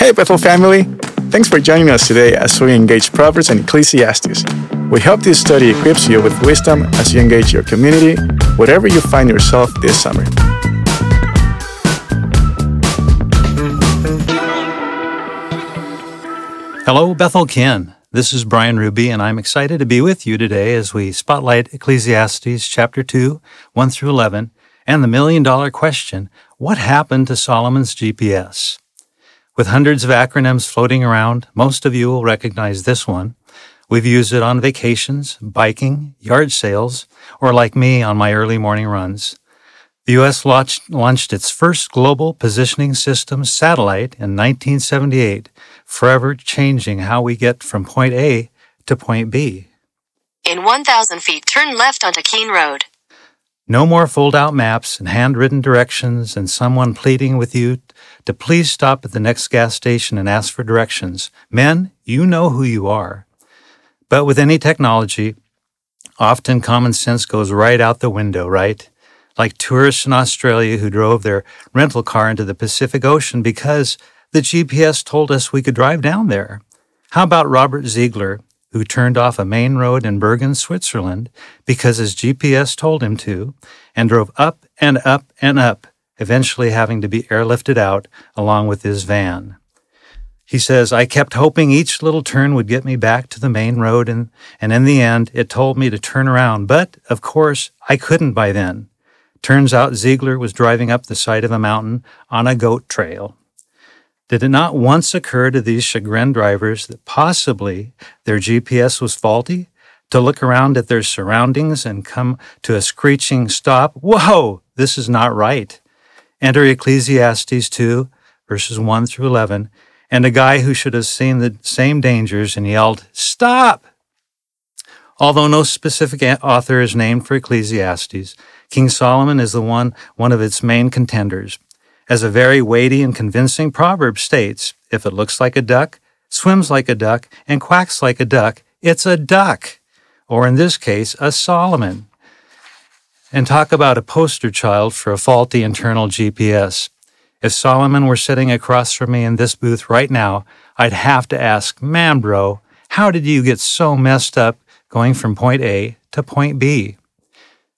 Hey, Bethel family! Thanks for joining us today as we engage Proverbs and Ecclesiastes. We hope this study equips you with wisdom as you engage your community, wherever you find yourself this summer. Hello, Bethel Kin. This is Brian Ruby, and I'm excited to be with you today as we spotlight Ecclesiastes chapter 2, 1 through 11, and the million dollar question what happened to Solomon's GPS? With hundreds of acronyms floating around, most of you will recognize this one. We've used it on vacations, biking, yard sales, or like me on my early morning runs. The U.S. launched, launched, its first global positioning system satellite in 1978, forever changing how we get from point A to point B. In 1,000 feet, turn left onto Keene Road. No more fold out maps and handwritten directions and someone pleading with you to please stop at the next gas station and ask for directions. Men, you know who you are. But with any technology, often common sense goes right out the window, right? Like tourists in Australia who drove their rental car into the Pacific Ocean because the GPS told us we could drive down there. How about Robert Ziegler, who turned off a main road in Bergen, Switzerland, because his GPS told him to, and drove up and up and up, eventually having to be airlifted out along with his van. He says, I kept hoping each little turn would get me back to the main road, and, and in the end, it told me to turn around. But, of course, I couldn't by then. Turns out Ziegler was driving up the side of a mountain on a goat trail. Did it not once occur to these chagrin drivers that possibly their GPS was faulty? To look around at their surroundings and come to a screeching stop? Whoa, this is not right. Enter Ecclesiastes 2, verses 1 through 11, and a guy who should have seen the same dangers and yelled, Stop! Although no specific author is named for Ecclesiastes, King Solomon is the one, one of its main contenders as a very weighty and convincing proverb states, if it looks like a duck, swims like a duck, and quacks like a duck, it's a duck, or in this case, a Solomon. And talk about a poster child for a faulty internal GPS. If Solomon were sitting across from me in this booth right now, I'd have to ask, man, bro, how did you get so messed up going from point A to point B?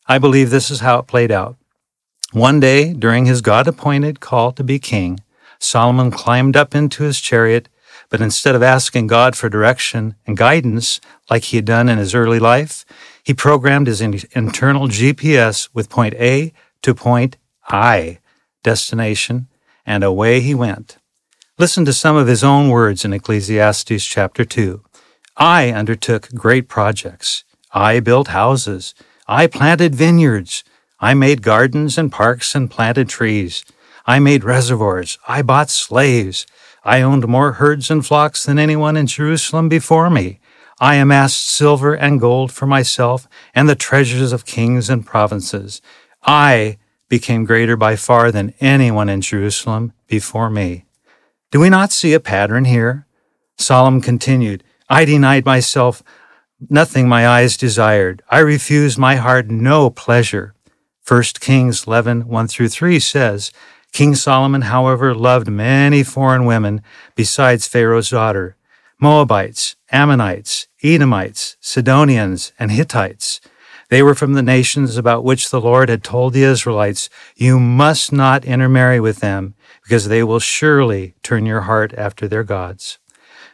I believe this is how it played out. One day, during his God appointed call to be king, Solomon climbed up into his chariot, but instead of asking God for direction and guidance like he had done in his early life, he programmed his internal GPS with point A to point I, destination, and away he went. Listen to some of his own words in Ecclesiastes chapter 2. I undertook great projects. I built houses. I planted vineyards. I made gardens and parks and planted trees. I made reservoirs. I bought slaves. I owned more herds and flocks than anyone in Jerusalem before me. I amassed silver and gold for myself and the treasures of kings and provinces. I became greater by far than anyone in Jerusalem before me. Do we not see a pattern here? Solomon continued, I denied myself nothing my eyes desired. I refused my heart no pleasure. 1 Kings 11, 1 through 3 says, King Solomon, however, loved many foreign women besides Pharaoh's daughter, Moabites, Ammonites, Edomites, Sidonians, and Hittites. They were from the nations about which the Lord had told the Israelites, You must not intermarry with them, because they will surely turn your heart after their gods.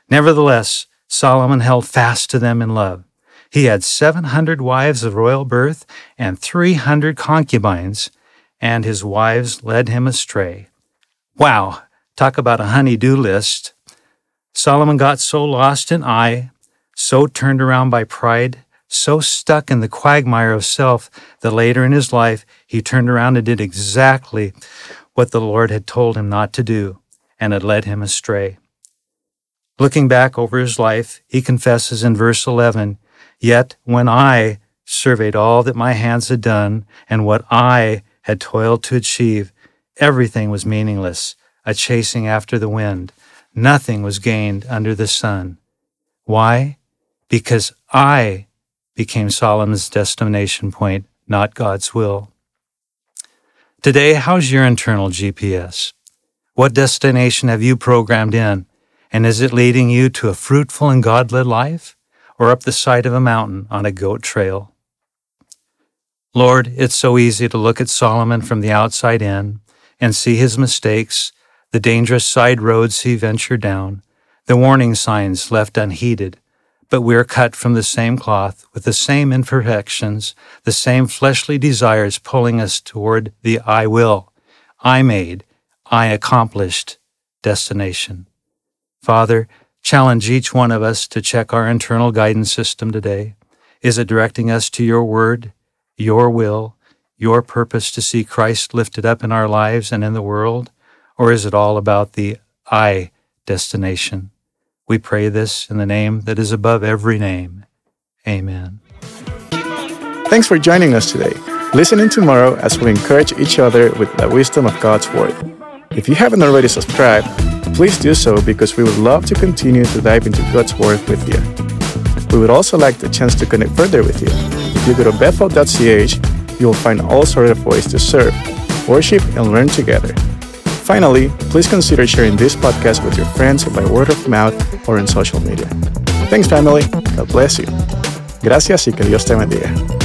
Nevertheless, Solomon held fast to them in love. He had 700 wives of royal birth and 300 concubines, and his wives led him astray. Wow, talk about a honey-do list. Solomon got so lost in I, so turned around by pride, so stuck in the quagmire of self that later in his life he turned around and did exactly what the Lord had told him not to do, and had led him astray. Looking back over his life, he confesses in verse 11, Yet when I surveyed all that my hands had done and what I had toiled to achieve, everything was meaningless, a chasing after the wind. Nothing was gained under the sun. Why? Because I became Solomon's destination point, not God's will. Today, how's your internal GPS? What destination have you programmed in? And is it leading you to a fruitful and God led life or up the side of a mountain on a goat trail? Lord, it's so easy to look at Solomon from the outside in and see his mistakes, the dangerous side roads he ventured down, the warning signs left unheeded. But we are cut from the same cloth with the same imperfections, the same fleshly desires pulling us toward the I will, I made, I accomplished destination. Father, challenge each one of us to check our internal guidance system today. Is it directing us to your word? your will, your purpose to see Christ lifted up in our lives and in the world? Or is it all about the I destination? We pray this in the name that is above every name. Amen. Thanks for joining us today. Listen in tomorrow as we encourage each other with the wisdom of God's Word. If you haven't already subscribed, please do so because we would love to continue to dive into God's Word with you. We would also like the chance to connect further with you If you go to bethel.ch, you'll find all sorts of ways to serve, worship, and learn together. Finally, please consider sharing this podcast with your friends by word of mouth or in social media. Thanks, family. God bless you. Gracias y que Dios te bendiga.